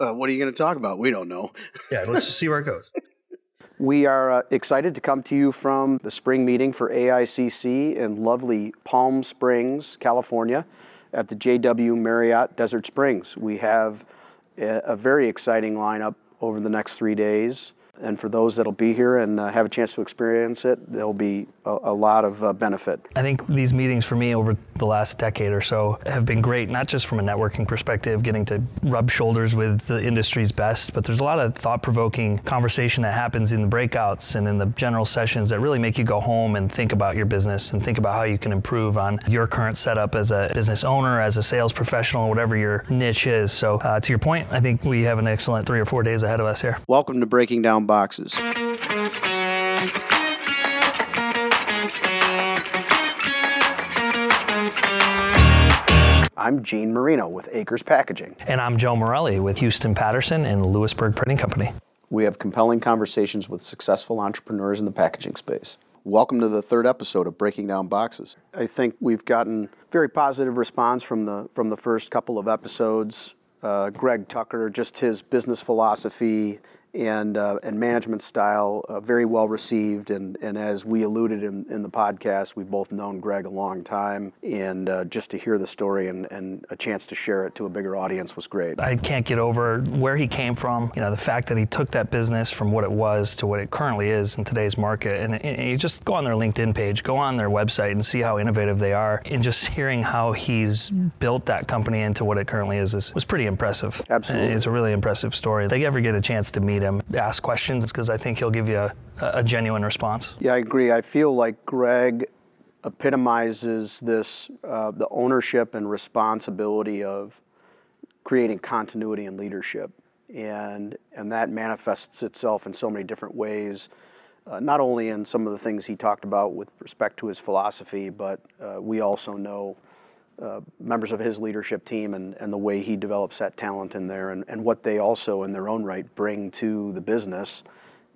uh, what are you going to talk about? We don't know. Yeah, let's just see where it goes. We are uh, excited to come to you from the spring meeting for AICC in lovely Palm Springs, California, at the JW Marriott Desert Springs. We have a, a very exciting lineup over the next three days. And for those that'll be here and uh, have a chance to experience it, there'll be a, a lot of uh, benefit. I think these meetings for me over the last decade or so have been great, not just from a networking perspective, getting to rub shoulders with the industry's best, but there's a lot of thought provoking conversation that happens in the breakouts and in the general sessions that really make you go home and think about your business and think about how you can improve on your current setup as a business owner, as a sales professional, whatever your niche is. So, uh, to your point, I think we have an excellent three or four days ahead of us here. Welcome to Breaking Down Boxes. I'm Gene Marino with Akers Packaging. And I'm Joe Morelli with Huston Patterson and Lewisburg Printing Company. We have compelling conversations with successful entrepreneurs in the packaging space. Welcome to the third episode of Breaking Down Boxes. I think we've gotten very positive response from the from the first couple of episodes. Uh, Greg Tucker, just his business philosophy and uh, and management style uh, very well received. And and as we alluded in, in the podcast we've both known Greg a long time. And uh, just to hear the story and, and a chance to share it to a bigger audience was great. I can't get over where he came from you know the fact that he took that business from what it was to what it currently is in today's market. And, and you just go on their LinkedIn page go on their website and see how innovative they are. And just hearing how he's built that company into what it currently is, is was pretty impressive. Absolutely. It's a really impressive story. If they ever get a chance to meet him, ask questions because I think he'll give you a, a, genuine response. Yeah, I agree. I feel like Greg epitomizes this uh, the ownership and responsibility of creating continuity and leadership, and and that manifests itself in so many different ways. Uh, not only in some of the things he talked about with respect to his philosophy, but uh, we also know uh, members of his leadership team and, and the way he develops that talent in there and, and what they also in their own right bring to the business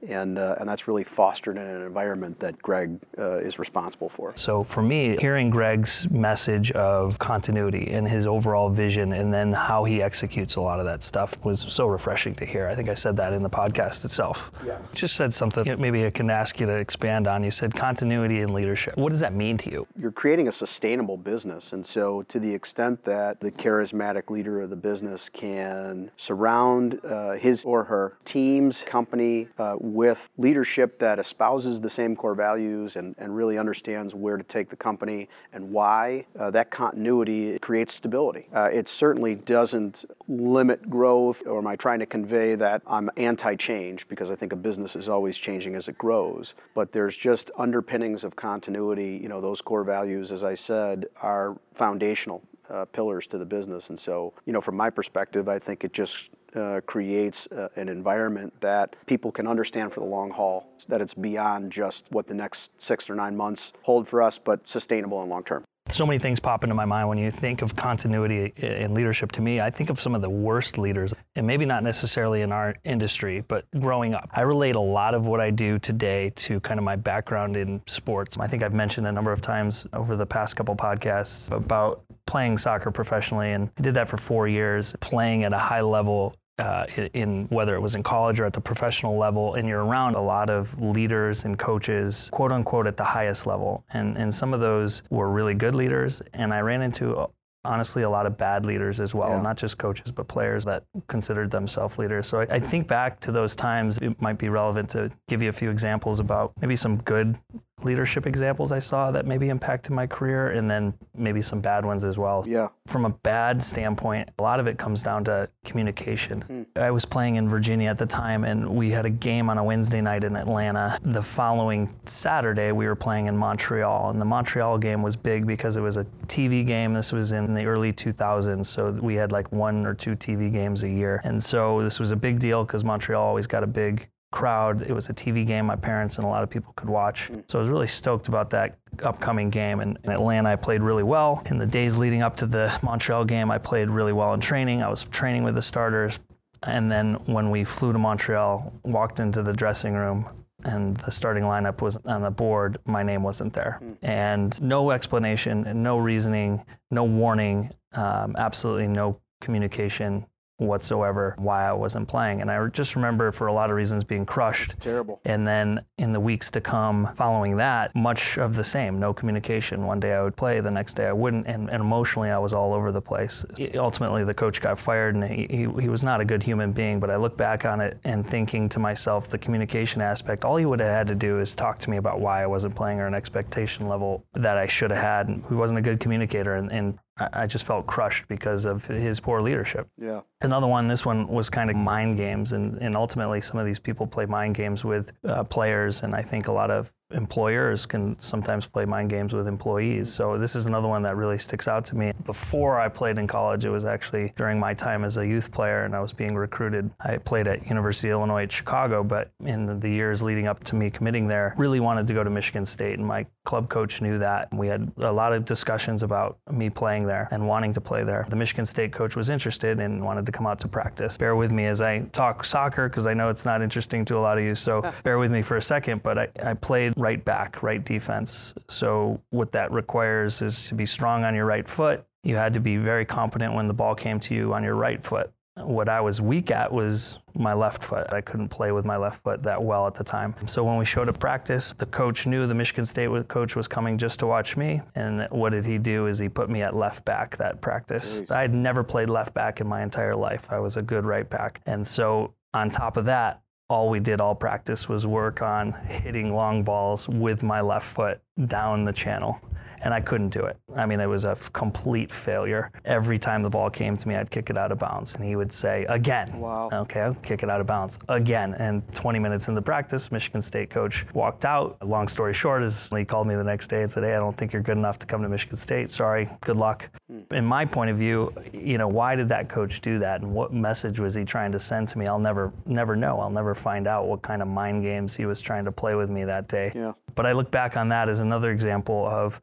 and uh, and that's really fostered in an environment that Greg uh, is responsible for. So for me, hearing Greg's message of continuity and his overall vision, and then how he executes a lot of that stuff was so refreshing to hear. I think I said that in the podcast itself. Yeah. Just said something maybe I can ask you to expand on. You said continuity and leadership. What does that mean to you? You're creating a sustainable business, and so to the extent that the charismatic leader of the business can surround uh, his or her team's company uh, with leadership that espouses the same core values and, and really understands where to take the company and why, uh, that continuity creates stability. Uh, it certainly doesn't limit growth, or am I trying to convey that I'm anti change because I think a business is always changing as it grows. But there's just underpinnings of continuity. You know, those core values, as I said, are foundational uh, pillars to the business. And so, you know, from my perspective, I think it just uh, creates uh, an environment that people can understand for the long haul, that it's beyond just what the next six or nine months hold for us, but sustainable and long term. So many things pop into my mind when you think of continuity in leadership. To me, I think of some of the worst leaders, and maybe not necessarily in our industry, but growing up. I relate a lot of what I do today to kind of my background in sports. I think I've mentioned a number of times over the past couple podcasts about playing soccer professionally, and I did that for four years, playing at a high level uh, in whether it was in college or at the professional level, and you're around a lot of leaders and coaches, quote unquote, at the highest level. And, and some of those were really good leaders. And I ran into honestly a lot of bad leaders as well, yeah. not just coaches, but players that considered themselves leaders. So I, I, think back to those times, it might be relevant to give you a few examples about maybe some good leadership examples I saw that maybe impacted my career, and then maybe some bad ones as well. Yeah. From a bad standpoint, a lot of it comes down to communication. Mm. I was playing in Virginia at the time, and we had a game on a Wednesday night in Atlanta. The following Saturday, we were playing in Montreal, and the Montreal game was big because it was a TV game. This was in the early 2000s, so we had like one or two TV games a year. And so this was a big deal because Montreal always got a big crowd. It was a TV game my parents and a lot of people could watch. So I was really stoked about that upcoming game. And in Atlanta, I played really well. In the days leading up to the Montreal game, I played really well in training. I was training with the starters. And then when we flew to Montreal, walked into the dressing room, and the starting lineup was on the board, my name wasn't there. And no explanation, no reasoning, no warning, um, absolutely no communication whatsoever why I wasn't playing. And I just remember for a lot of reasons being crushed. Terrible. And then in the weeks to come following that, much of the same, no communication. One day I would play, the next day I wouldn't. And, and emotionally, I was all over the place. Ultimately, the coach got fired and he, he, he was not a good human being. But I look back on it and thinking to myself, the communication aspect, all he would have had to do is talk to me about why I wasn't playing or an expectation level that I should have had. And he wasn't a good communicator. And, and I just felt crushed because of his poor leadership. Yeah. Another one, this one was kind of mind games, and, and ultimately some of these people play mind games with uh, players, and I think a lot of employers can sometimes play mind games with employees. So this is another one that really sticks out to me. Before I played in college, it was actually during my time as a youth player and I was being recruited. I played at University of Illinois at Chicago, but in the years leading up to me committing there, really wanted to go to Michigan State and my club coach knew that. We had a lot of discussions about me playing there and wanting to play there. The Michigan State coach was interested and wanted to come out to practice. Bear with me as I talk soccer because I know it's not interesting to a lot of you, so bear with me for a second, but I, I played right back, right defense. So what that requires is to be strong on your right foot. You had to be very competent when the ball came to you on your right foot. What I was weak at was my left foot. I couldn't play with my left foot that well at the time. So when we showed up practice, the coach knew the Michigan State coach was coming just to watch me. And what did he do is he put me at left back that practice. I had never played left back in my entire life. I was a good right back. And so on top of that, all we did all practice was work on hitting long balls with my left foot down the channel and I couldn't do it. I mean, it was a complete failure. Every time the ball came to me, I'd kick it out of bounds, and he would say, "Again." Wow. Okay, I'll kick it out of bounds again. And 20 minutes in the practice, Michigan State coach walked out. Long story short is he called me the next day and said, "Hey, I don't think you're good enough to come to Michigan State. Sorry. Good luck." Hmm. In my point of view, you know, why did that coach do that, and what message was he trying to send to me? I'll never, never know. I'll never find out what kind of mind games he was trying to play with me that day. Yeah. But I look back on that as another example of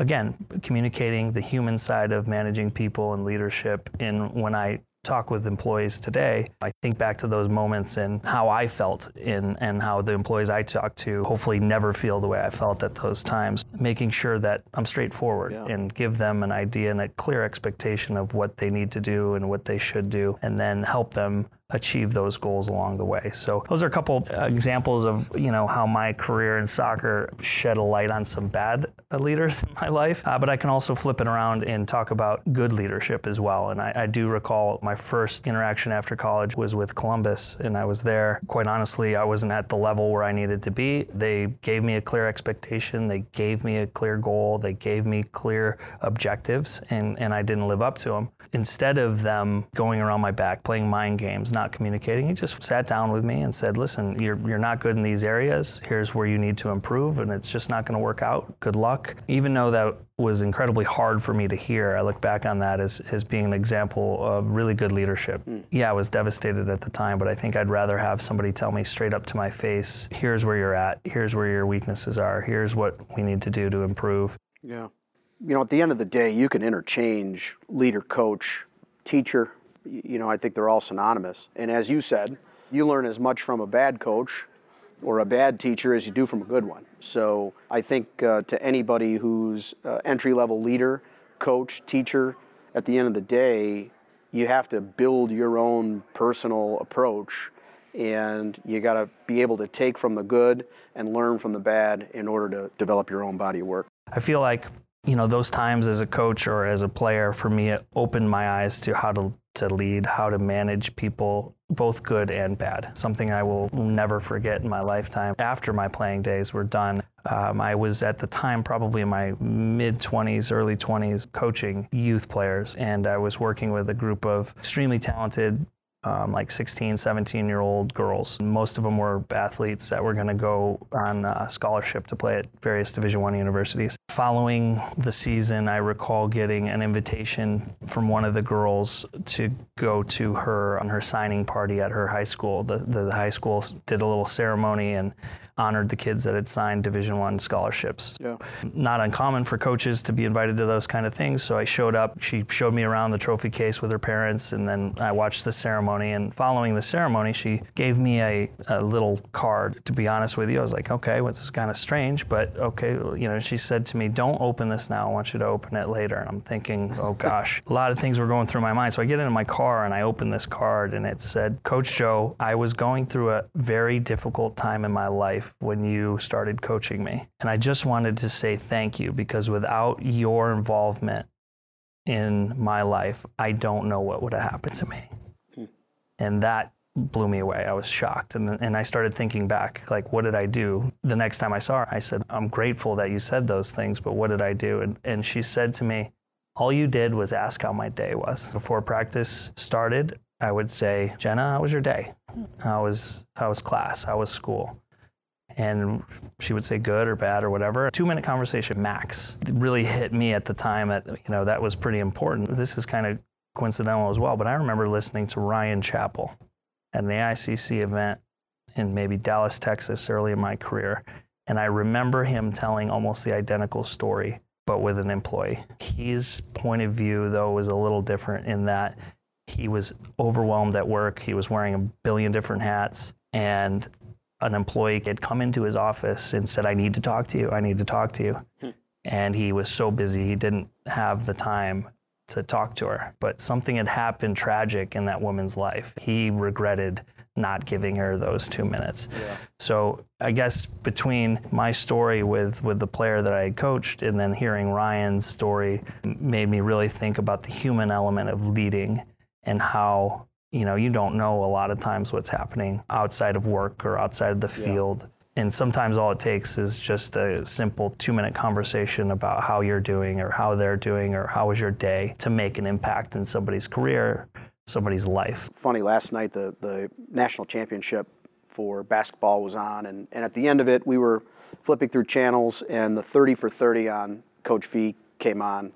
again, communicating the human side of managing people and leadership. And when I talk with employees today, I think back to those moments and how I felt in and how the employees I talk to hopefully never feel the way I felt at those times. Making sure that I'm straightforward yeah. and give them an idea and a clear expectation of what they need to do and what they should do, and then help them achieve those goals along the way. So those are a couple examples of you know how my career in soccer shed a light on some bad leaders in my life, uh, but I can also flip it around and talk about good leadership as well. And I, I, do recall my first interaction after college was with Columbus, and I was there. Quite honestly, I wasn't at the level where I needed to be. They gave me a clear expectation. They gave me a clear goal. They gave me clear objectives, and and I didn't live up to them. Instead of them going around my back, playing mind games, not communicating. He just sat down with me and said, "Listen, you're you're not good in these areas. Here's where you need to improve, and it's just not going to work out. Good luck." Even though that was incredibly hard for me to hear, I look back on that as as being an example of really good leadership. Mm. Yeah, I was devastated at the time, but I think I'd rather have somebody tell me straight up to my face, "Here's where you're at. Here's where your weaknesses are. Here's what we need to do to improve." Yeah. You know, at the end of the day, you can interchange leader, coach, teacher, you know, I think they're all synonymous. And as you said, you learn as much from a bad coach or a bad teacher as you do from a good one. So I think uh, to anybody who's uh, entry level leader, coach, teacher, at the end of the day, you have to build your own personal approach and you got to be able to take from the good and learn from the bad in order to develop your own body of work. I feel like you know those times as a coach or as a player for me it opened my eyes to how to to lead how to manage people both good and bad. Something i will never forget in my lifetime. After my playing days were done um, i was at the time probably in my mid 20s early 20s coaching youth players. And i was working with a group of extremely talented um, like 16, 17 year old girls. Most of them were athletes that were going to go on a scholarship to play at various Division One universities. Following the season, I recall getting an invitation from one of the girls to go to her on her signing party at her high school. The, the high school did a little ceremony and honored the kids that had signed Division One scholarships. Yeah. Not uncommon for coaches to be invited to those kind of things. So I showed up. She showed me around the trophy case with her parents, and then I watched the ceremony. And following the ceremony, she gave me a, a little card. To be honest with you, I was like, okay, well, this is kind of strange, but okay. You know, she said to me me, Don't open this now. I want you to open it later. And I'm thinking, Oh gosh, a lot of things were going through my mind. So I get into my car and I open this card and it said, Coach Joe, I was going through a very difficult time in my life when you started coaching me. And I just wanted to say thank you because without your involvement in my life, I don't know what would have happened to me. Hmm. And that blew me away. I was shocked. And, and I started thinking back, like, what did I do? The next time I saw her, I said, I'm grateful that you said those things, but what did I do? And, and she said to me, all you did was ask how my day was. Before practice started, I would say, Jenna, how was your day? How was, how was class? How was school? And she would say good or bad or whatever. Two minute conversation max. Really hit me at the time that, you know, that was pretty important. This is kind of coincidental as well, but I remember listening to Ryan Chappell at an AICC event in maybe Dallas, Texas, early in my career. And I remember him telling almost the identical story, but with an employee. His point of view, though, was a little different in that he was overwhelmed at work. He was wearing a billion different hats. And an employee had come into his office and said, I need to talk to you. I need to talk to you. Hmm. And he was so busy, he didn't have the time to talk to her. But something had happened tragic in that woman's life. He regretted not giving her those two minutes. Yeah. So I guess between my story with, with the player that I had coached and then hearing Ryan's story made me really think about the human element of leading and how, you know, you don't know a lot of times what's happening outside of work or outside of the field. Yeah and sometimes all it takes is just a simple two minute conversation about how you're doing or how they're doing or how was your day to make an impact in somebody's career, somebody's life. Funny, last night the, the national championship for basketball was on, and, and at the end of it, we were flipping through channels, and the 30 for 30 on Coach V came on.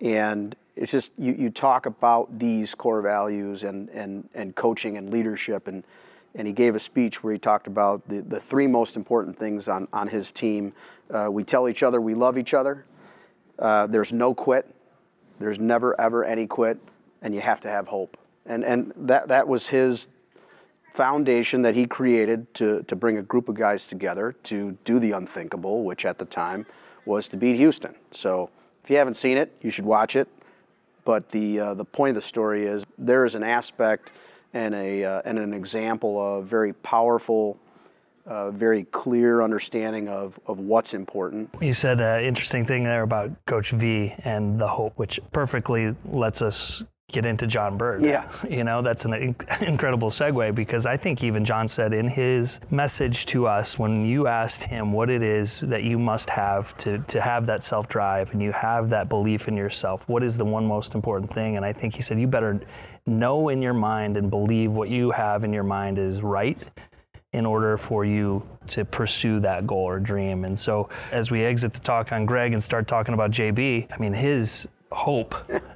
And it's just, you, you talk about these core values and, and, and coaching and leadership and and he gave a speech where he talked about the, the three most important things on, on his team. Uh, we tell each other we love each other. Uh, there's no quit. There's never, ever any quit. And you have to have hope. And, and that, that was his foundation that he created to, to bring a group of guys together to do the unthinkable, which at the time was to beat Houston. So if you haven't seen it, you should watch it. But the, uh, the point of the story is there is an aspect – and, a, uh, and an example of very powerful, uh, very clear understanding of, of what's important. You said an interesting thing there about Coach V and the hope, which perfectly lets us get into John Bird. Yeah. You know, that's an incredible segue because I think even John said in his message to us when you asked him what it is that you must have to, to have that self drive and you have that belief in yourself, what is the one most important thing? And I think he said, you better know in your mind and believe what you have in your mind is right in order for you to pursue that goal or dream. And so as we exit the talk on Greg and start talking about JB, I mean, his hope,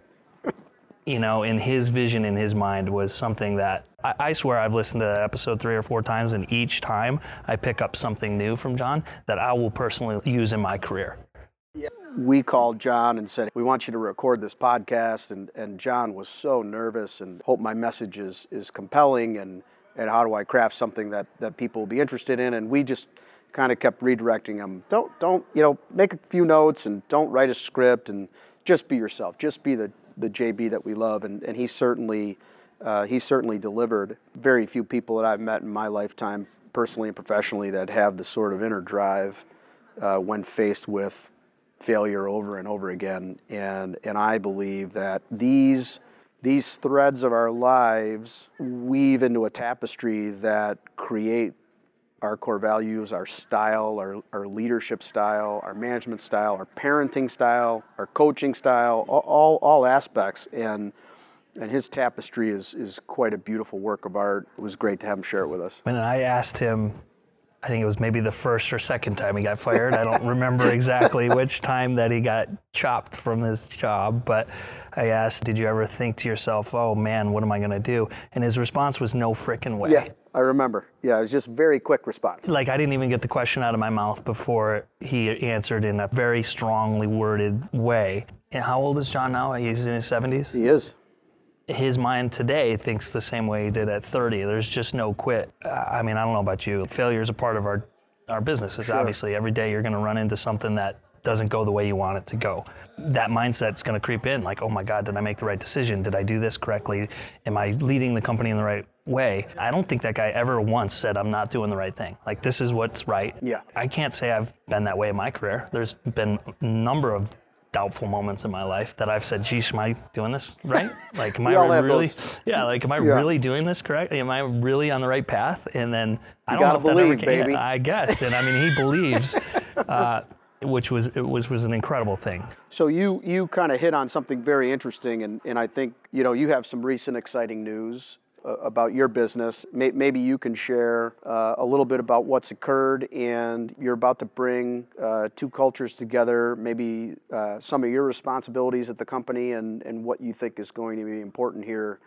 you know, in his vision in his mind was something that I, I, swear I've listened to that episode three or four times, and each time I pick up something new from John that I will personally use in my career we called John and said, We want you to record this podcast. And, and John was so nervous and hope my message is, is compelling and, and how do I craft something that, that people will be interested in. And we just kind of kept redirecting him. Don't, don't, you know, make a few notes and don't write a script and just be yourself. Just be the, the JB that we love. And, and he certainly, uh, he certainly delivered. Very few people that I've met in my lifetime, personally and professionally, that have the sort of inner drive uh, when faced with failure over and over again. And, and I believe that these, these threads of our lives weave into a tapestry that create our core values, our style, our, our leadership style, our management style, our parenting style, our coaching style, all, all, all aspects. And, and his tapestry is, is quite a beautiful work of art. It was great to have him share it with us. When I asked him I think it was maybe the first or second time he got fired. I don't remember exactly which time that he got chopped from his job, but I asked, Did you ever think to yourself, oh man, what am I going to do? And his response was, No frickin' way. Yeah, I remember. Yeah, it was just very quick response. Like I didn't even get the question out of my mouth before he answered in a very strongly worded way. And how old is John now? He's in his 70s? He is his mind today thinks the same way he did at 30. There's just no quit. I mean, I don't know about you. Failure is a part of our our business. Sure. Obviously, every day you're going to run into something that doesn't go the way you want it to go. That mindset's going to creep in like, oh my God, did I make the right decision? Did I do this correctly? Am I leading the company in the right way? I don't think that guy ever once said, I'm not doing the right thing. Like, this is what's right. Yeah. I can't say I've been that way in my career. There's been a number of doubtful moments in my life that I've said, geez, am I doing this right? Like, am I really, those. yeah, like, am I Yeah. really doing this correct? Am I really on the right path? And then I don't know if that ever believe, came- baby. I guess. And I mean, he believes, uh, which was, was, was an incredible thing. So you you kind of hit on something very interesting, and, and I think you know you have some recent exciting news uh, about your business. May, maybe you can share uh, a little bit about what's occurred, and you're about to bring uh, two cultures together. Maybe uh, some of your responsibilities at the company, and, and what you think is going to be important here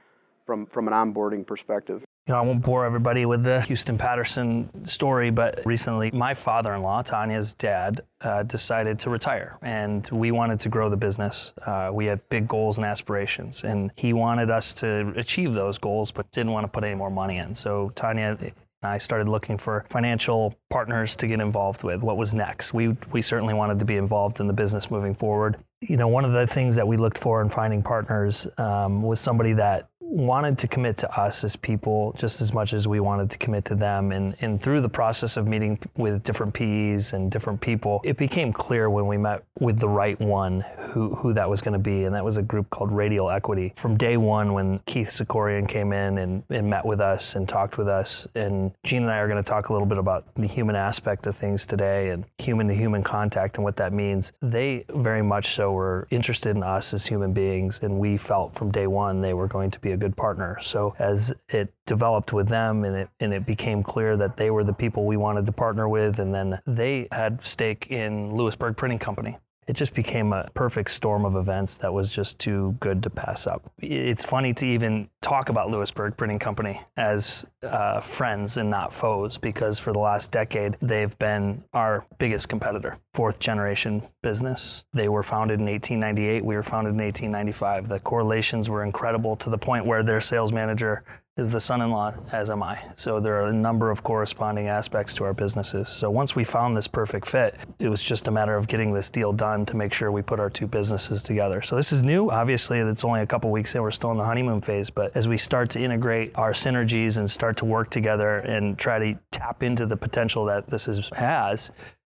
from from an onboarding perspective. You know, I won't bore everybody with the Huston Patterson story, but recently my father in law, Tanya's dad, uh, decided to retire. And we wanted to grow the business. Uh, we had big goals and aspirations. And he wanted us to achieve those goals, but didn't want to put any more money in. So Tanya and I started looking for financial partners to get involved with. What was next? We, we certainly wanted to be involved in the business moving forward. You know, one of the things that we looked for in finding partners um, was somebody that wanted to commit to us as people just as much as we wanted to commit to them. And, and through the process of meeting with different PEs and different people, it became clear when we met with the right one who, who that was going to be. And that was a group called Radial Equity. From day one, when Keith Sikorian came in and, and met with us and talked with us, and Gene and I are going to talk a little bit about the human aspect of things today and human to human contact and what that means. They very much so were interested in us as human beings, and we felt from day one they were going to be a good partner. So as it developed with them and it and it became clear that they were the people we wanted to partner with, and then they had stake in Lewisburg Printing Company. It just became a perfect storm of events that was just too good to pass up. It's funny to even talk about Lewisburg Printing Company as uh, friends and not foes because for the last decade, they've been our biggest competitor. Fourth generation business. They were founded in 1898. We were founded in 1895. The correlations were incredible to the point where their sales manager is the son-in-law as am I. So there are a number of corresponding aspects to our businesses. So once we found this perfect fit, it was just a matter of getting this deal done to make sure we put our two businesses together. So this is new. Obviously, it's only a couple weeks in. We're still in the honeymoon phase, but as we start to integrate our synergies and start to work together and try to tap into the potential that this is, has,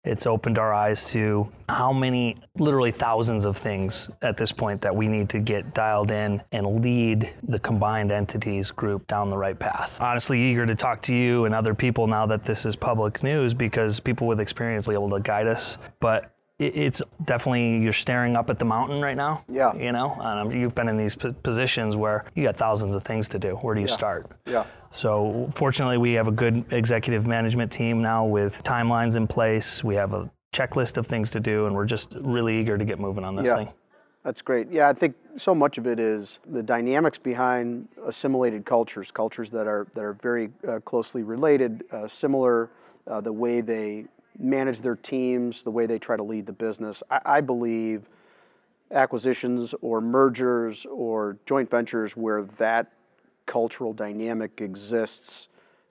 it's opened our eyes to how many, literally thousands of things at this point that we need to get dialed in and lead the combined entities group down the right path. Honestly, eager to talk to you and other people now that this is public news because people with experience will be able to guide us. But it's definitely you're staring up at the mountain right now. Yeah. You know, and you've been in these p- positions where you got thousands of things to do. Where do you start? Yeah. So fortunately, we have a good executive management team now with timelines in place. We have a checklist of things to do, and we're just really eager to get moving on this Yeah. thing. That's great. Yeah, I think so much of it is the dynamics behind assimilated cultures, cultures that are that are very uh, closely related, uh, similar, uh, the way they manage their teams, the way they try to lead the business. I, I believe acquisitions or mergers or joint ventures where that cultural dynamic exists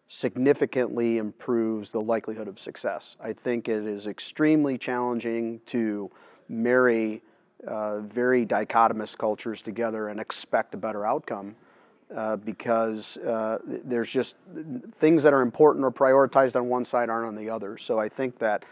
significantly improves the likelihood of success. I think it is extremely challenging to marry uh, very dichotomous cultures together and expect a better outcome uh, because uh, there's just things that are important or prioritized on one side aren't on the other. So I think that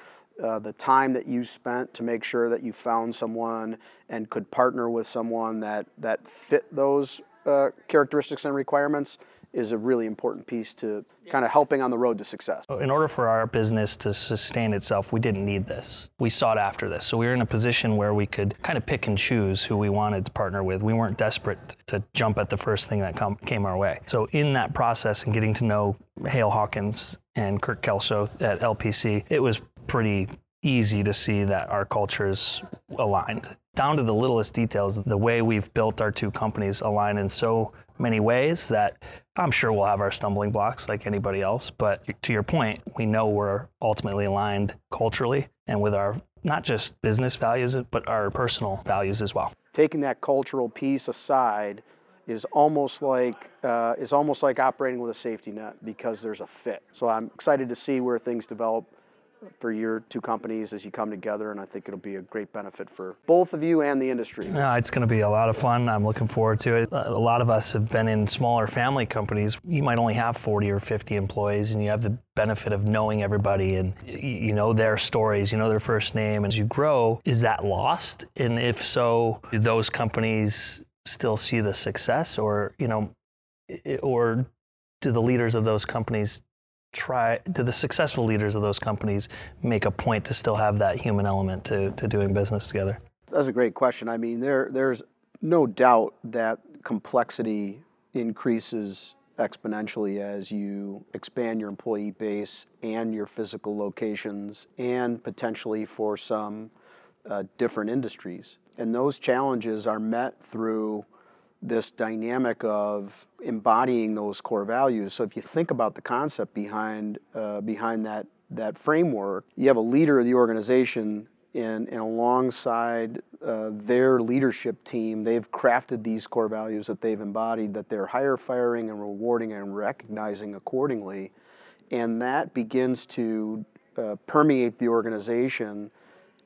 uh, the time that you spent to make sure that you found someone and could partner with someone that, that fit those uh, characteristics and requirements is a really important piece to kind of helping on the road to success. In order for our business to sustain itself, we didn't need this. We sought after this. So we were in a position where we could kind of pick and choose who we wanted to partner with. We weren't desperate to jump at the first thing that come, came our way. So in that process and getting to know Hale Hawkins and Kirk Kelso at LPC, it was pretty easy to see that our cultures aligned. Down to the littlest details, the way we've built our two companies align in so many ways that I'm sure we'll have our stumbling blocks like anybody else. But to your point, we know we're ultimately aligned culturally and with our not just business values, but our personal values as well. taking that cultural piece aside is almost like uh, is almost like operating with a safety net because there's a fit. So I'm excited to see where things develop for your two companies as you come together, and I think it'll be a great benefit for both of you and the industry. Yeah, it's going to be a lot of fun. I'm looking forward to it. A lot of us have been in smaller family companies. You might only have 40 or 50 employees, and you have the benefit of knowing everybody and you know their stories, you know their first name. As you grow, is that lost? And if so, do those companies still see the success, or you know, or do the leaders of those companies try do the successful leaders of those companies make a point to still have that human element to, to doing business together? That's a great question. I mean, there there's no doubt that complexity increases exponentially as you expand your employee base and your physical locations and potentially for some uh, different industries. And those challenges are met through this dynamic of embodying those core values. So if you think about the concept behind uh, behind that that framework, you have a leader of the organization, and, and alongside uh, their leadership team, they've crafted these core values that they've embodied, that they're hire, firing, and rewarding and recognizing accordingly, and that begins to uh, permeate the organization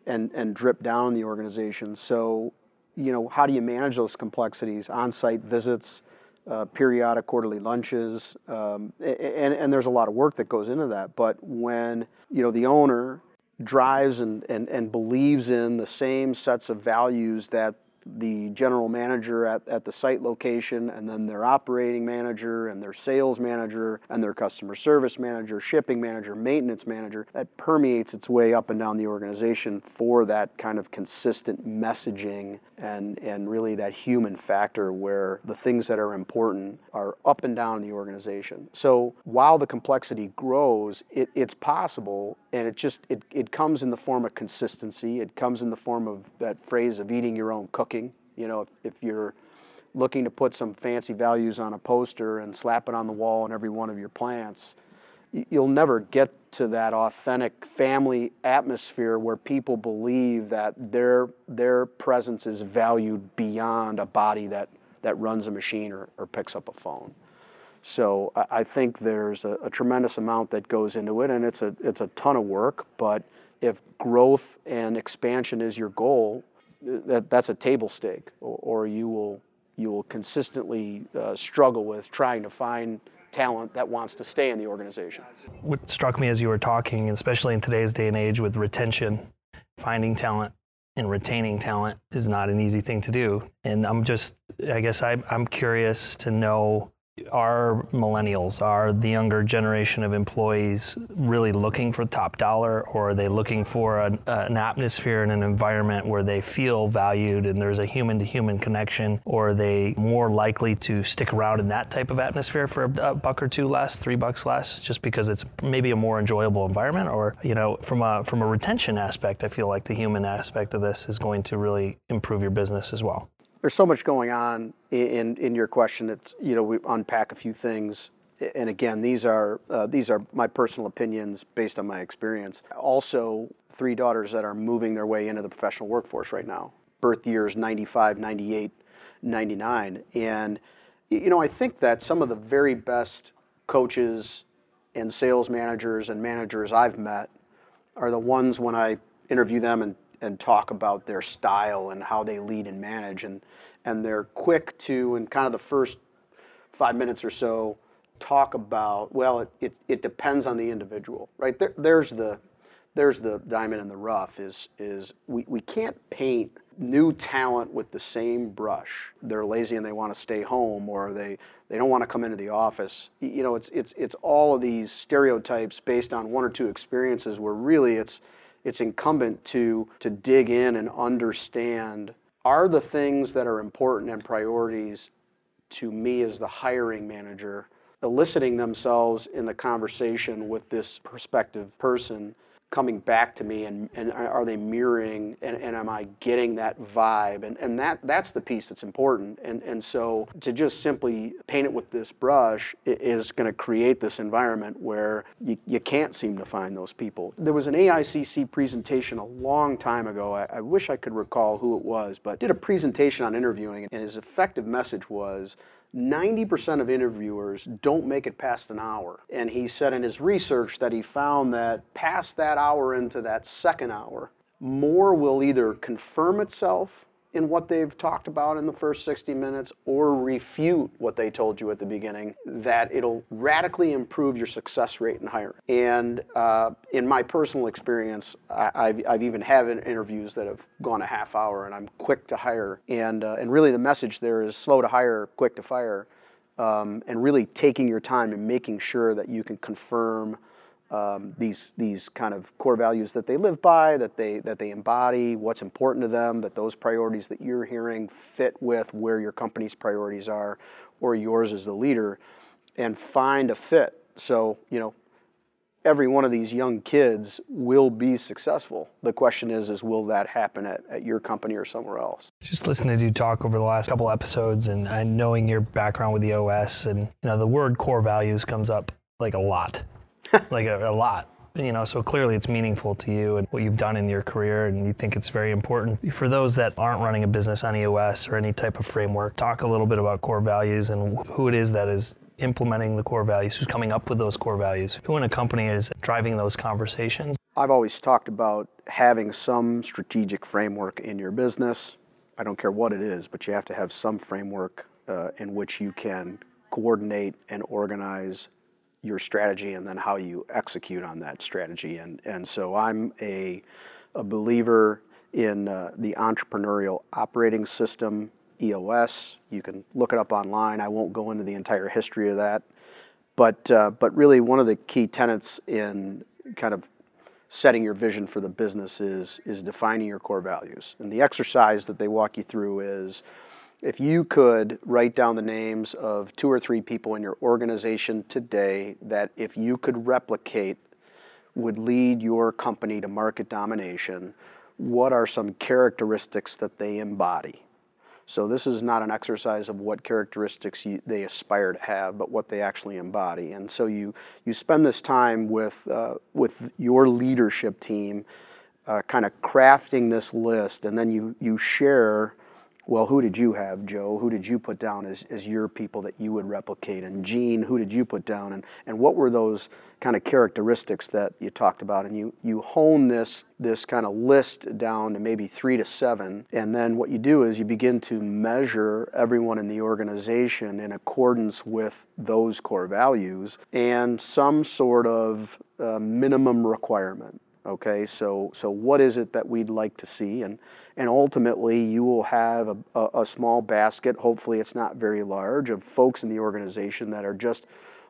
and and drip down the organization. So you know, how do you manage those complexities? On-site visits, uh, periodic quarterly lunches, um, and, and there's a lot of work that goes into that. But when, you know, the owner drives and, and, and believes in the same sets of values that the general manager at, at the site location, and then their operating manager, and their sales manager, and their customer service manager, shipping manager, maintenance manager. That permeates its way up and down the organization for that kind of consistent messaging and, and really that human factor where the things that are important are up and down in the organization. So while the complexity grows, it, it's possible and it just it, it comes in the form of consistency. It comes in the form of that phrase of eating your own cooking. You know if, if you're looking to put some fancy values on a poster and slap it on the wall in every one of your plants you'll never get to that authentic family atmosphere where people believe that their their presence is valued beyond a body that that runs a machine or, or picks up a phone so I think there's a, a, tremendous amount that goes into it, and it's a it's a ton of work. But if growth and expansion is your goal, that that's a table stake, or, or you will you will consistently uh, struggle with trying to find talent that wants to stay in the organization. What struck me as you were talking, especially in today's day and age with retention, finding talent and retaining talent is not an easy thing to do. And I'm just, I guess I, I'm curious to know are millennials, are the younger generation of employees really looking for top dollar, or are they looking for an, an atmosphere and an environment where they feel valued and there's a human to human connection, or are they more likely to stick around in that type of atmosphere for a, buck or two less, three bucks less, just because it's maybe a more enjoyable environment? Or, you know, from a, from a retention aspect, I feel like the human aspect of this is going to really improve your business as well there's so much going on in, in your question. It's you know we unpack a few things, and again these are uh, these are my personal opinions based on my experience. Also, three daughters that are moving their way into the professional workforce right now. Birth years 95, 98, 99, and you know I think that some of the very best coaches and sales managers and managers I've met are the ones when I interview them and and talk about their style and how they lead and manage. And and they're quick to in kind of the first five minutes or so talk about well it, it, it depends on the individual right? There, there's the there's the diamond in the rough is is we, we can't paint new talent with the same brush. They're lazy and they want to stay home or they they don't want to come into the office. You know it's it's it's all of these stereotypes based on one or two experiences where really it's it's incumbent to, to dig in and understand are the things that are important and priorities to me as the hiring manager eliciting themselves in the conversation with this prospective person coming back to me and, and are they mirroring and, and am I getting that vibe? And, and that that's the piece that's important. And, and so to just simply paint it with this brush is going to create this environment where you, you can't seem to find those people. There was an AICC presentation a long time ago. I, I wish I could recall who it was but did a presentation on interviewing and his effective message was 90% of interviewers don't make it past an hour. And he said in his research that he found that past that hour into that second hour, more will either confirm itself in what they've talked about in the first 60 minutes or refute what they told you at the beginning, that it'll radically improve your success rate in hiring. And uh, in my personal experience, I, have I've even had interviews that have gone a half hour and I'm quick to hire. And, uh, and really the message there is slow to hire, quick to fire. Um, and really taking your time and making sure that you can confirm um, these these kind of core values that they live by, that they that they embody, what's important to them, that those priorities that you're hearing fit with where your company's priorities are, or yours as the leader, and find a fit. So you know, every one of these young kids will be successful. The question is, is will that happen at, at your company or somewhere else? Just listening to you talk over the last couple episodes and, and knowing your background with EOS and you know the word core values comes up like a lot like a, a lot you know so clearly it's meaningful to you and what you've done in your career and you think it's very important. For those that aren't running a business on eos or any type of framework talk a little bit about core values and who it is that is implementing the core values who's coming up with those core values who in a company is driving those conversations. I've always talked about having some strategic framework in your business. I don't care what it is but you have to have some framework uh, in which you can coordinate and organize your strategy and then how you execute on that strategy. And, and so I'm a, a believer in uh, the entrepreneurial operating system, EOS. You can look it up online. I won't go into the entire history of that. But, uh, but really, one of the key tenets in kind of setting your vision for the business is, is defining your core values. And the exercise that they walk you through is if you could write down the names of two or three people in your organization today that if you could replicate would lead your company to market domination, what are some characteristics that they embody? So this is not an exercise of what characteristics you, they aspire to have, but what they actually embody. And so you you spend this time with uh, with your leadership team, uh, kind of crafting this list, and then you you share well, who did you have, Joe? Who did you put down as, as your people that you would replicate? And Gene, who did you put down? And, and what were those kind of characteristics that you talked about? And you, you hone this, this kind of list down to maybe three to seven. And then what you do is you begin to measure everyone in the organization in accordance with those core values and some sort of uh, minimum requirement. Okay, so, so what is it that we'd like to see? And, and ultimately you will have a, a, a, small basket, hopefully it's not very large, of folks in the organization that are just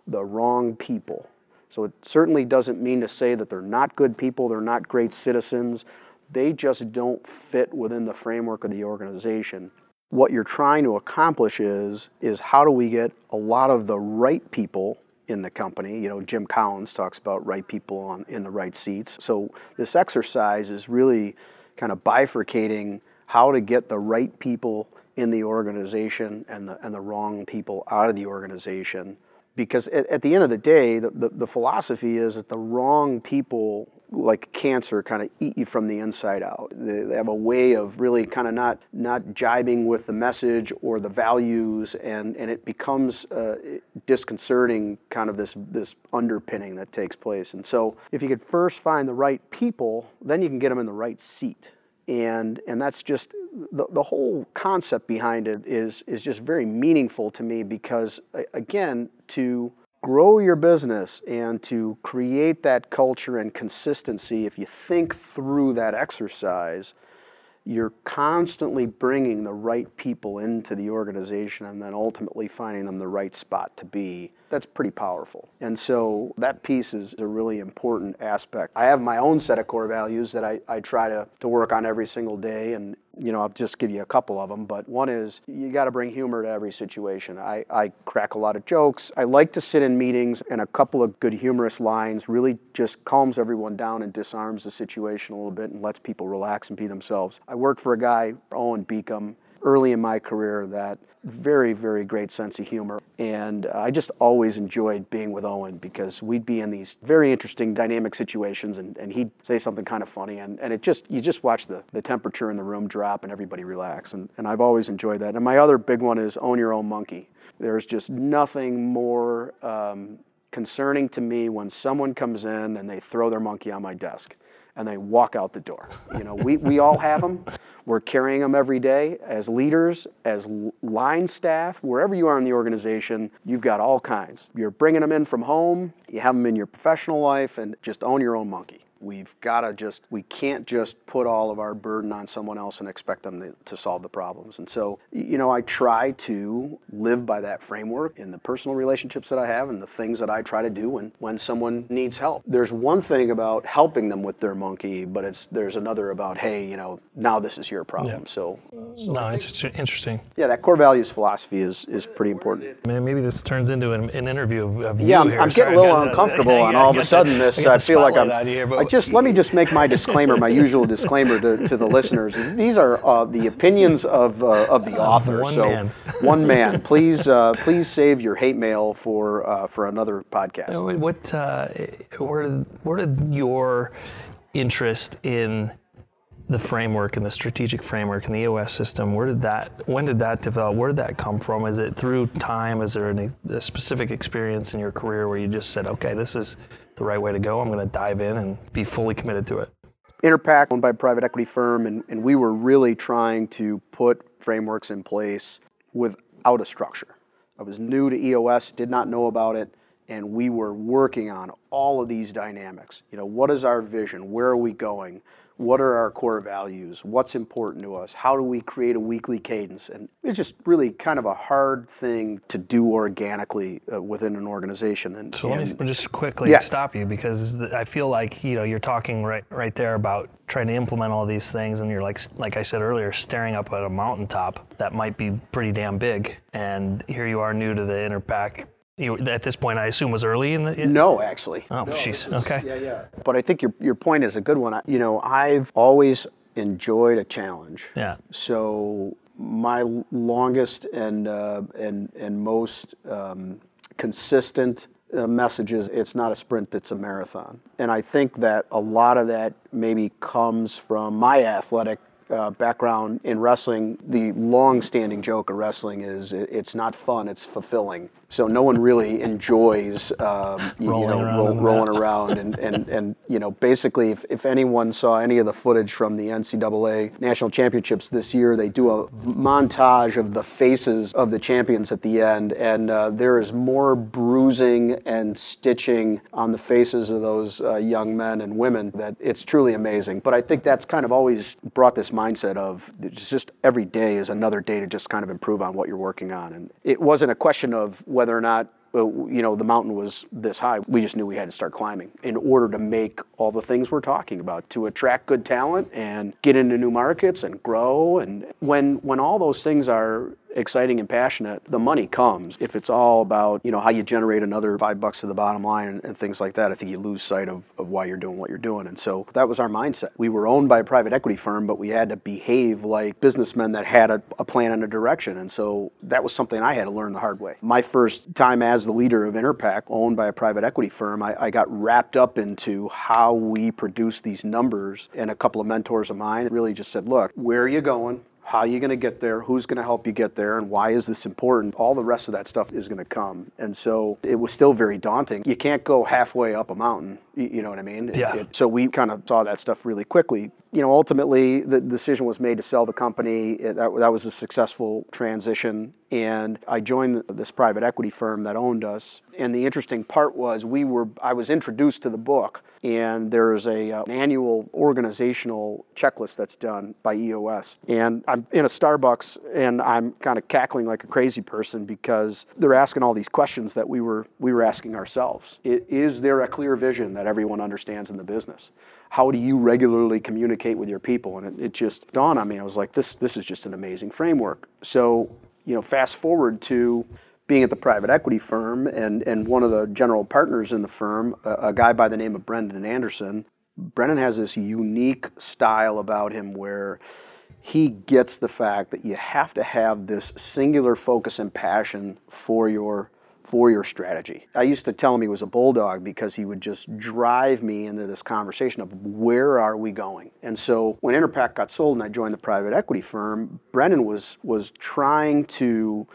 the wrong people. So it certainly doesn't mean to say that they're not good people, they're not great citizens, they just don't fit within the framework of the organization. What you're trying to accomplish is, is how do we get a lot of the right people in the company. You know, Jim Collins talks about right people on, in the right seats. So this exercise is really kind of bifurcating how to get the right people in the organization and the, and the wrong people out of the organization. Because at, at the end of the day, the, the, the philosophy is that the wrong people like cancer kind of eat you from the inside out. They, they, have a way of really kind of not not jibing with the message or the values, and, and it becomes uh, disconcerting kind of this this underpinning that takes place. And so, if you could first find the right people, then you can get them in the right seat. And and that's just the, the whole concept behind it is is just very meaningful to me because again to grow your business and to create that culture and consistency, if you think through that exercise, you're constantly bringing the right people into the organization and then ultimately finding them the right spot to be. That's pretty powerful. And so that piece is a really important aspect. I have my own set of core values that I, I try to, to work on every single day and you know, I'll just give you a couple of them, but one is you got to bring humor to every situation. I, I crack a lot of jokes. I like to sit in meetings, and a couple of good humorous lines really just calms everyone down and disarms the situation a little bit and lets people relax and be themselves. I worked for a guy, Owen Beacom, early in my career that very, very great sense of humor. And I just always enjoyed being with Owen because we'd be in these very interesting dynamic situations and, and he'd say something kind of funny and, and it just you just watch the, the temperature in the room drop and everybody relax. And, and I've always enjoyed that. And my other big one is own your own monkey. There's just nothing more um, concerning to me when someone comes in and they throw their monkey on my desk and they walk out the door. You know, we, we all have them. We're carrying them every day as leaders, as line staff, wherever you are in the organization, you've got all kinds. You're bringing them in from home, you have them in your professional life, and just own your own monkey. We've got to just, we can't just put all of our burden on someone else and expect them to, to, solve the problems. And so, you know, I try to live by that framework in the personal relationships that I have and the things that I try to do when, when someone needs help. There's one thing about helping them with their monkey, but it's there's another about, hey, you know, now this is your problem. Yeah. So, mm. so, no, it's interesting. Yeah, that core values philosophy is, is pretty important. I mean, maybe this turns into an, an interview of, of yeah, I'm, I'm getting a little uncomfortable, and all of a sudden, this I, I feel like I'm. Here, just let me just make my disclaimer, my usual disclaimer to, to the listeners. These are uh, the opinions of uh, of the author. One so man. one man. Please uh, please save your hate mail for uh, for another podcast. What uh, where did where did your interest in the framework and the strategic framework and the EOS system, where did that, when did that develop? Where did that come from? Is it through time? Is there any, a specific experience in your career where you just said, okay, this is the right way to go. I'm going to dive in and be fully committed to it. Interpac, owned by a private equity firm, and, and we were really trying to put frameworks in place without a structure. I was new to EOS, did not know about it, and we were working on all of these dynamics. You know, what is our vision? Where are we going? What are our core values, what's important to us, how do we create a weekly cadence. And it's just really kind of a hard thing to do organically uh, within an organization. And, so let me just quickly yeah. stop you because I feel like you know you're talking right right there about trying to implement all these things, and you're like like I said earlier, staring up at a mountaintop that might be pretty damn big, and here you are new to the Interpac you at this point, I assume was early in the. In... No, actually. Oh, jeez. No, okay. Yeah, yeah. But I think your your point is a good one. You know, I've always enjoyed a challenge. Yeah. So my longest and uh, and and most um, consistent uh, messages it's not a sprint it's a marathon and i think that a lot of that maybe comes from my athletic uh, background in wrestling, the long-standing joke of wrestling is it's not fun; it's fulfilling. So no one really enjoys, um, you, rolling you know, around, ro- rolling around and, and, and, you know, basically, if, if anyone saw any of the footage from the NCAA national championships this year, they do a montage of the faces of the champions at the end, and uh, there is more bruising and stitching on the faces of those uh, young men and women that it's truly amazing. But I think that's kind of always brought this mindset of just every day is another day to just kind of improve on what you're working on, and it wasn't a question of whether or not uh, you know the mountain was this high. We just knew we had to start climbing in order to make all the things we're talking about to attract good talent and get into new markets and grow. And when when all those things are exciting and passionate, the money comes. If it's all about, you know, how you generate another five bucks to the bottom line and, and, things like that, I think you lose sight of, of why you're doing what you're doing. And so that was our mindset. We were owned by a private equity firm, but we had to behave like businessmen that had a, a plan and a direction. And so that was something I had to learn the hard way. My first time as the leader of Interpac, owned by a private equity firm, I, I got wrapped up into how we produce these numbers. And a couple of mentors of mine really just said, look, where are you going? How are you going to get there, who's going to help you get there, and why is this important? All the rest of that stuff is going to come. And so it was still very daunting. You can't go halfway up a mountain, you know what I mean? Yeah. It, so we kind of saw that stuff really quickly. You know, ultimately, the decision was made to sell the company. That, that was a successful transition. And I joined this private equity firm that owned us. And the interesting part was we were I was introduced to the book and there's a uh, an annual organizational checklist that's done by EOS. And I'm in a Starbucks and I'm kind of cackling like a crazy person because they're asking all these questions that we were we were asking ourselves. Is there a clear vision that everyone understands in the business? How do you regularly communicate with your people? And it, it just dawned on me. I was like, this this is just an amazing framework. So you know, fast forward to being at the private equity firm and, and one of the general partners in the firm, a, a, guy by the name of Brendan Anderson. Brendan has this unique style about him where he gets the fact that you have to have this singular focus and passion for your for your strategy. I used to tell him he was a bulldog because he would just drive me into this conversation of where are we going. And so when Interpac got sold and I joined the private equity firm, Brendan was was trying to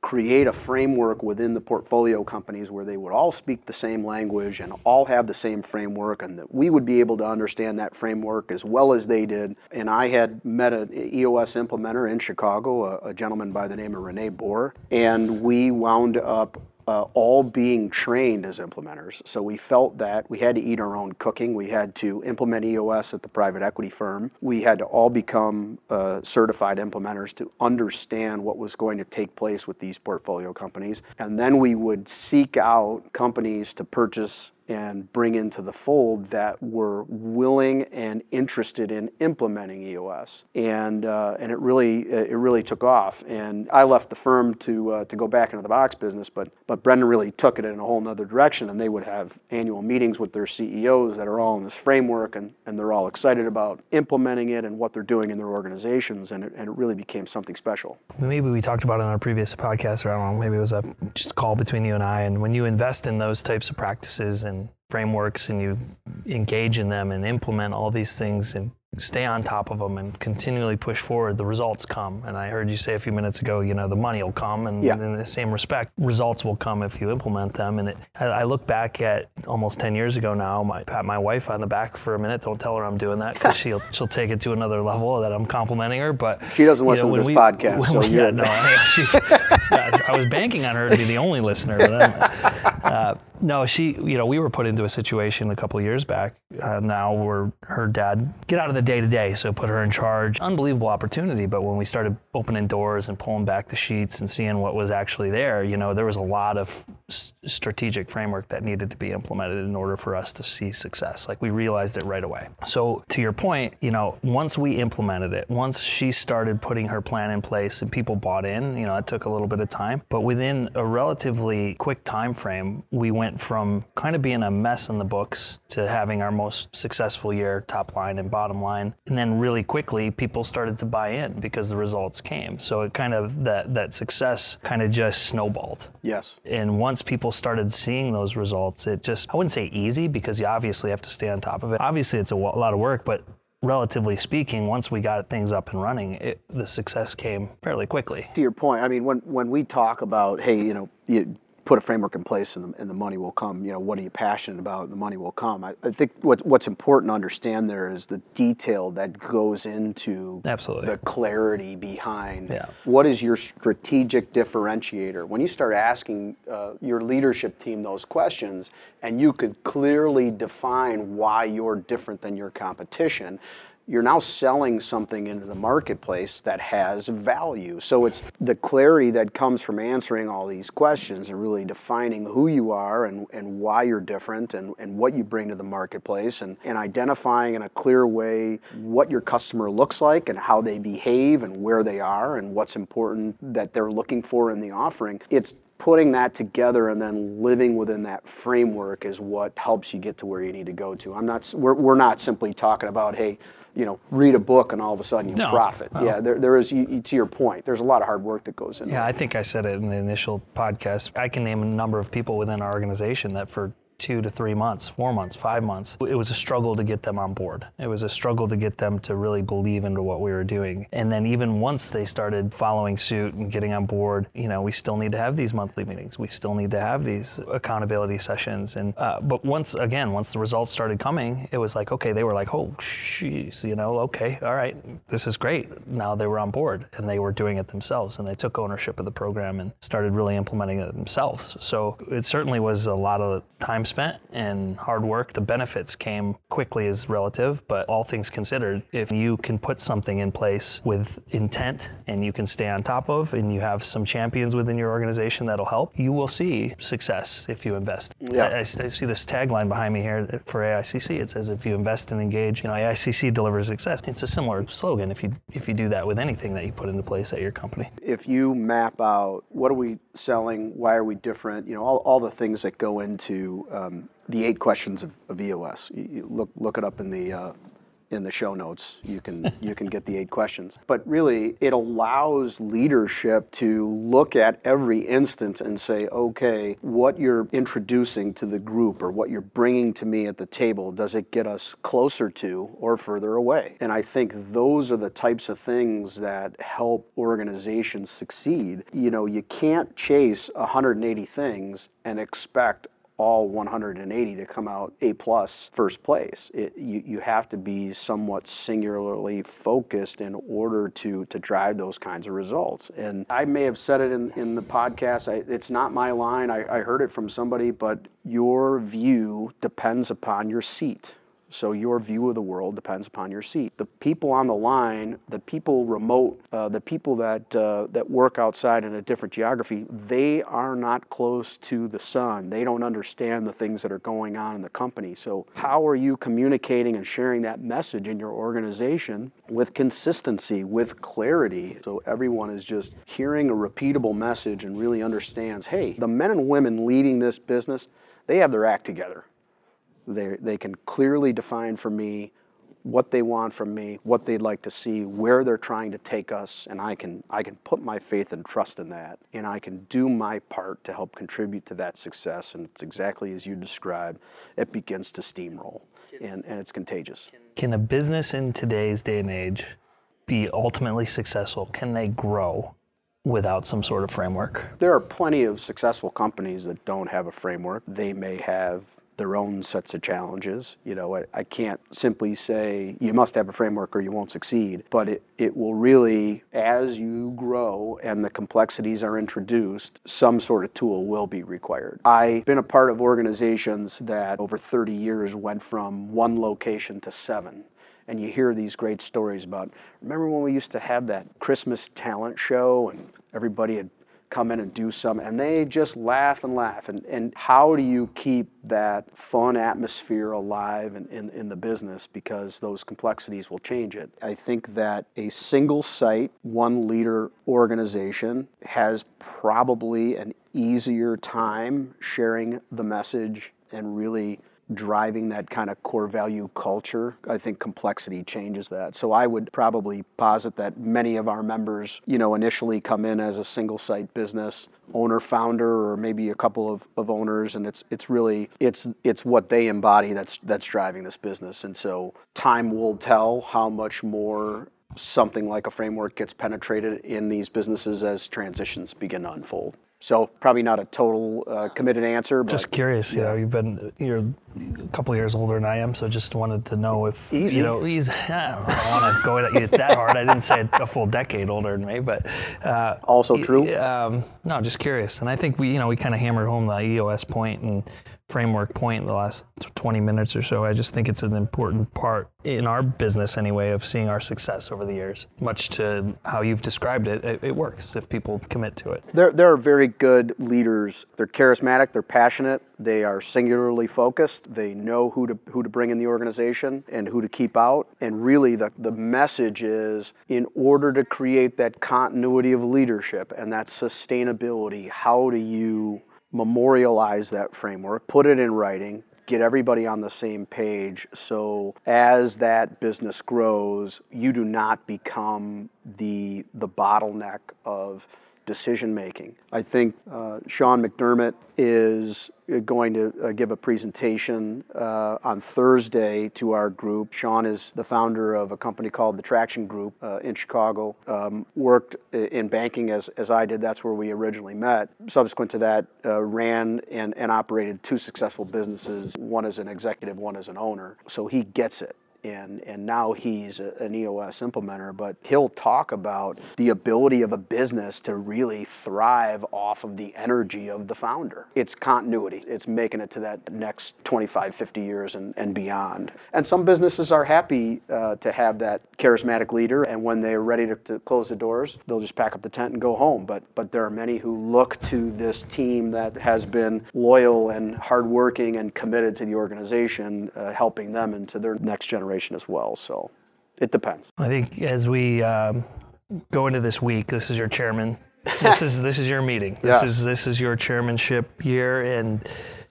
create a framework within the portfolio companies where they would all speak the same language and all have the same framework and that we would be able to understand that framework as well as they did. And I had met an EOS implementer in Chicago, a, a gentleman by the name of renee Bohr, and we wound up uh, all being trained as implementers. So we felt that we had to eat our own cooking. We had to implement EOS at the private equity firm. We had to all become uh, certified implementers to understand what was going to take place with these portfolio companies. And then we would seek out companies to purchase and bring into the fold that were willing and interested in implementing EOS, and uh, and it really it really took off. And I left the firm to uh, to go back into the box business, but but Brendan really took it in a whole other direction. And they would have annual meetings with their CEOs that are all in this framework, and, and they're all excited about implementing it and what they're doing in their organizations, and it, and it really became something special. Maybe we talked about it in our previous podcast, or I don't know, maybe it was a just call between you and I. And when you invest in those types of practices and frameworks and you engage in them and implement all these things and stay on top of them and continually push forward, the results come. And I heard you say a few minutes ago, you know, the money will come, and yeah. in the same respect, results will come if you implement them. And it, I look back at almost 10 years ago now, I pat my wife on the back for a minute. Don't tell her I'm doing that because she'll she'll take it to another level that I'm complimenting her. But she doesn't listen know, to this we, podcast, so yeah, no, I, she's, I was banking on her to be the only listener. But, uh, no, she, you know, we were put into a situation a couple of years back uh, now where her dad get out of the day to day, so put her in charge. Unbelievable opportunity, but when we started opening doors and pulling back the sheets and seeing what was actually there, you know, there was a lot of s- strategic framework that needed to be implemented in order for us to see success. Like we realized it right away. So to your point, you know, once we implemented it, once she started putting her plan in place and people bought in, you know, it took a little bit of time, but within a relatively quick time frame, we went from kind of being a mess in the books to having our most successful year, top line and bottom line. And then really quickly, people started to buy in because the results came. So it kind of, that, that success kind of just snowballed. Yes. And once people started seeing those results, it just, I wouldn't say easy because you obviously have to stay on top of it. Obviously, it's a, a lot of work, but relatively speaking, once we got things up and running, it, the success came fairly quickly. To your point, I mean, when when we talk about, hey, you know, you, put a framework in place and the, and the money will come. You know, what are you passionate about? The money will come. I, I think what, what's important to understand there is the detail that goes into Absolutely. the clarity behind yeah. what is your strategic differentiator. When you start asking uh, your leadership team those questions and you could clearly define why you're different than your competition, you're now selling something into the marketplace that has value. So it's the clarity that comes from answering all these questions and really defining who you are and, and why you're different and, and what you bring to the marketplace and, and identifying in a clear way what your customer looks like and how they behave and where they are and what's important that they're looking for in the offering. It's putting that together and then living within that framework is what helps you get to where you need to go to. I'm not we're, we're not simply talking about hey you know, read a book and all of a sudden you no, profit. No. Yeah, there, there is, you, to your point, there's a lot of hard work that goes in. Yeah, there. I think I said it in the initial podcast. I can name a number of people within our organization that for two to three months, four months, five months. It was a struggle to get them on board. It was a struggle to get them to really believe into what we were doing. And then even once they started following suit and getting on board, you know, we still need to have these monthly meetings. We still need to have these accountability sessions. And uh, but once again, once the results started coming, it was like okay, they were like, oh, jeez, you know, okay, all right, this is great. Now they were on board and they were doing it themselves and they took ownership of the program and started really implementing it themselves. So it certainly was a lot of time spent and hard work. The benefits came quickly as relative, but all things considered, if you can put something in place with intent and you can stay on top of and you have some champions within your organization that'll help, you will see success if you invest. Yeah. I, I, I see this tagline behind me here for AICC. It says if you invest and engage, you know, AICC delivers success. It's a similar slogan if you if you do that with anything that you put into place at your company. If you map out what are we selling, why are we different, you know, all, all the things that go into uh, um, the eight questions of, of EOS. You, you look look it up in the uh, in the show notes. You can you can get the eight questions. But really, it allows leadership to look at every instance and say, okay, what you're introducing to the group or what you're bringing to me at the table, does it get us closer to or further away? And I think those are the types of things that help organizations succeed. You know, you can't chase 180 things and expect all 180 to come out A plus first place. It, you, you have to be somewhat singularly focused in order to, to drive those kinds of results. And I may have said it in, in the podcast, I, it's not my line, I, I heard it from somebody, but your view depends upon your seat. So your view of the world depends upon your seat. The people on the line, the people remote, uh, the people that uh, that work outside in a different geography, they are not close to the sun. They don't understand the things that are going on in the company. So how are you communicating and sharing that message in your organization with consistency, with clarity, so everyone is just hearing a repeatable message and really understands, hey, the men and women leading this business, they have their act together. They, they can clearly define for me what they want from me, what they'd like to see, where they're trying to take us, and I can I can put my faith and trust in that, and I can do my part to help contribute to that success. And it's exactly as you described. It begins to steamroll, and, and it's contagious. Can a business in today's day and age be ultimately successful? Can they grow without some sort of framework? There are plenty of successful companies that don't have a framework. They may have their own sets of challenges. You know, I, I, can't simply say you must have a framework or you won't succeed, but it, it will really, as you grow and the complexities are introduced, some sort of tool will be required. I've been a part of organizations that over 30 years went from one location to seven and you hear these great stories about remember when we used to have that Christmas talent show and everybody had come in and do some, and they just laugh and laugh. And, and how do you keep that fun atmosphere alive in, in, in, the business because those complexities will change it? I think that a single site, one leader organization has probably an easier time sharing the message and really driving that kind of core value culture. I think complexity changes that. So I would probably posit that many of our members, you know, initially come in as a single site business, owner founder or maybe a couple of, of owners and it's it's really it's it's what they embody that's that's driving this business. And so time will tell how much more something like a framework gets penetrated in these businesses as transitions begin to unfold. So probably not a total uh, committed answer. But, just curious, yeah. you know, you've been you're a couple years older than I am, so just wanted to know if easy. you know, easy. I don't want to go at you that hard. I didn't say a full decade older than me, but uh, also true. Um, no, just curious, and I think we you know we kind of hammered home the EOS point and framework point in the last 20 minutes or so. I just think it's an important part in our business anyway of seeing our success over the years. Much to how you've described it, it, it works if people commit to it. There, there are very good leaders. They're charismatic, they're passionate, they are singularly focused, they know who to, who to bring in the organization and who to keep out. And really, the, the message is in order to create that continuity of leadership and that sustainability, how do you memorialize that framework, put it in writing, get everybody on the same page so as that business grows, you do not become the, the bottleneck of decision making. I think uh, Sean McDermott is going to uh, give a presentation uh, on Thursday to our group. Sean is the founder of a company called the Traction Group uh, in Chicago. Um, worked in banking as, as I did. That's where we originally met. Subsequent to that, uh, ran and, and operated two successful businesses, one as an executive, one as an owner. So he gets it and, and now he's a, an EOS implementer, but he'll talk about the ability of a business to really thrive off of the energy of the founder. It's continuity, it's making it to that next 25, 50 years and, and beyond. And some businesses are happy uh, to have that charismatic leader, and when they're ready to, to close the doors, they'll just pack up the tent and go home. But, but there are many who look to this team that has been loyal and hardworking and committed to the organization, uh, helping them into their next generation generation as well. So it depends. I think as we um, go into this week, this is your chairman. This is this is your meeting. This yes. is this is your chairmanship year, and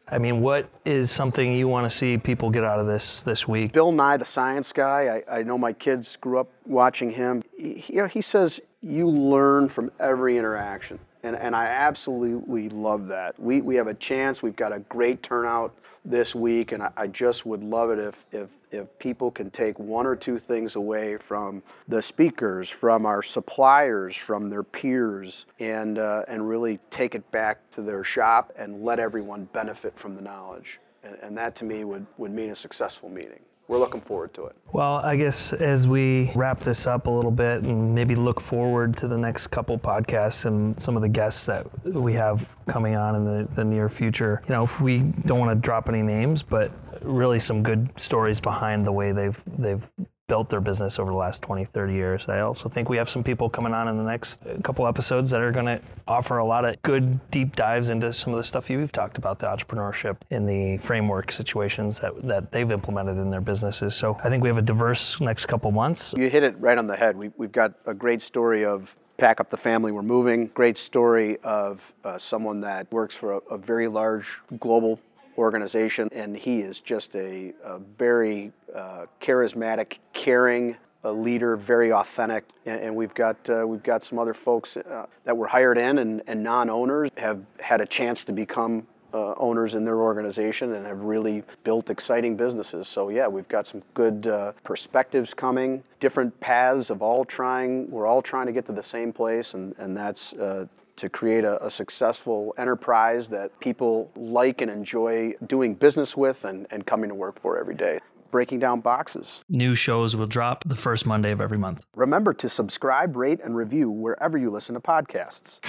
I mean, what is something you want to see people get out of this this week? Bill Nye, the science guy, I, I know my kids grew up watching him. He, you know, he says you learn from every interaction. And, and I absolutely love that. We, we have a chance. We've got a great turnout this week, and I, I, just would love it if, if, if people can take one or two things away from the speakers, from our suppliers, from their peers, and, uh, and really take it back to their shop and let everyone benefit from the knowledge. And, and that to me would, would mean a successful meeting we're looking forward to it. Well, I guess as we wrap this up a little bit and maybe look forward to the next couple podcasts and some of the guests that we have coming on in the, the near future, you know, if we don't want to drop any names, but really some good stories behind the way they've they've built their business over the last 20, 30 years. I also think we have some people coming on in the next couple episodes that are going to offer a lot of good deep dives into some of the stuff you've talked about, the entrepreneurship in the framework situations that, that they've implemented in their businesses. So I think we have a diverse next couple months. You hit it right on the head. We, we've got a great story of pack up the family, we're moving. Great story of uh, someone that works for a, a very large global organization, and he is just a, a very uh, charismatic, caring leader, very authentic, and, and we've got uh, we've got some other folks uh, that were hired in and, and non-owners have had a chance to become uh, owners in their organization and have really built exciting businesses. So yeah, we've got some good uh, perspectives coming, different paths of all trying. We're all trying to get to the same place, and and that's uh, to create a, a, successful enterprise that people like and enjoy doing business with and, and coming to work for every day. Breaking down boxes. New shows will drop the first Monday of every month. Remember to subscribe, rate, and review wherever you listen to podcasts.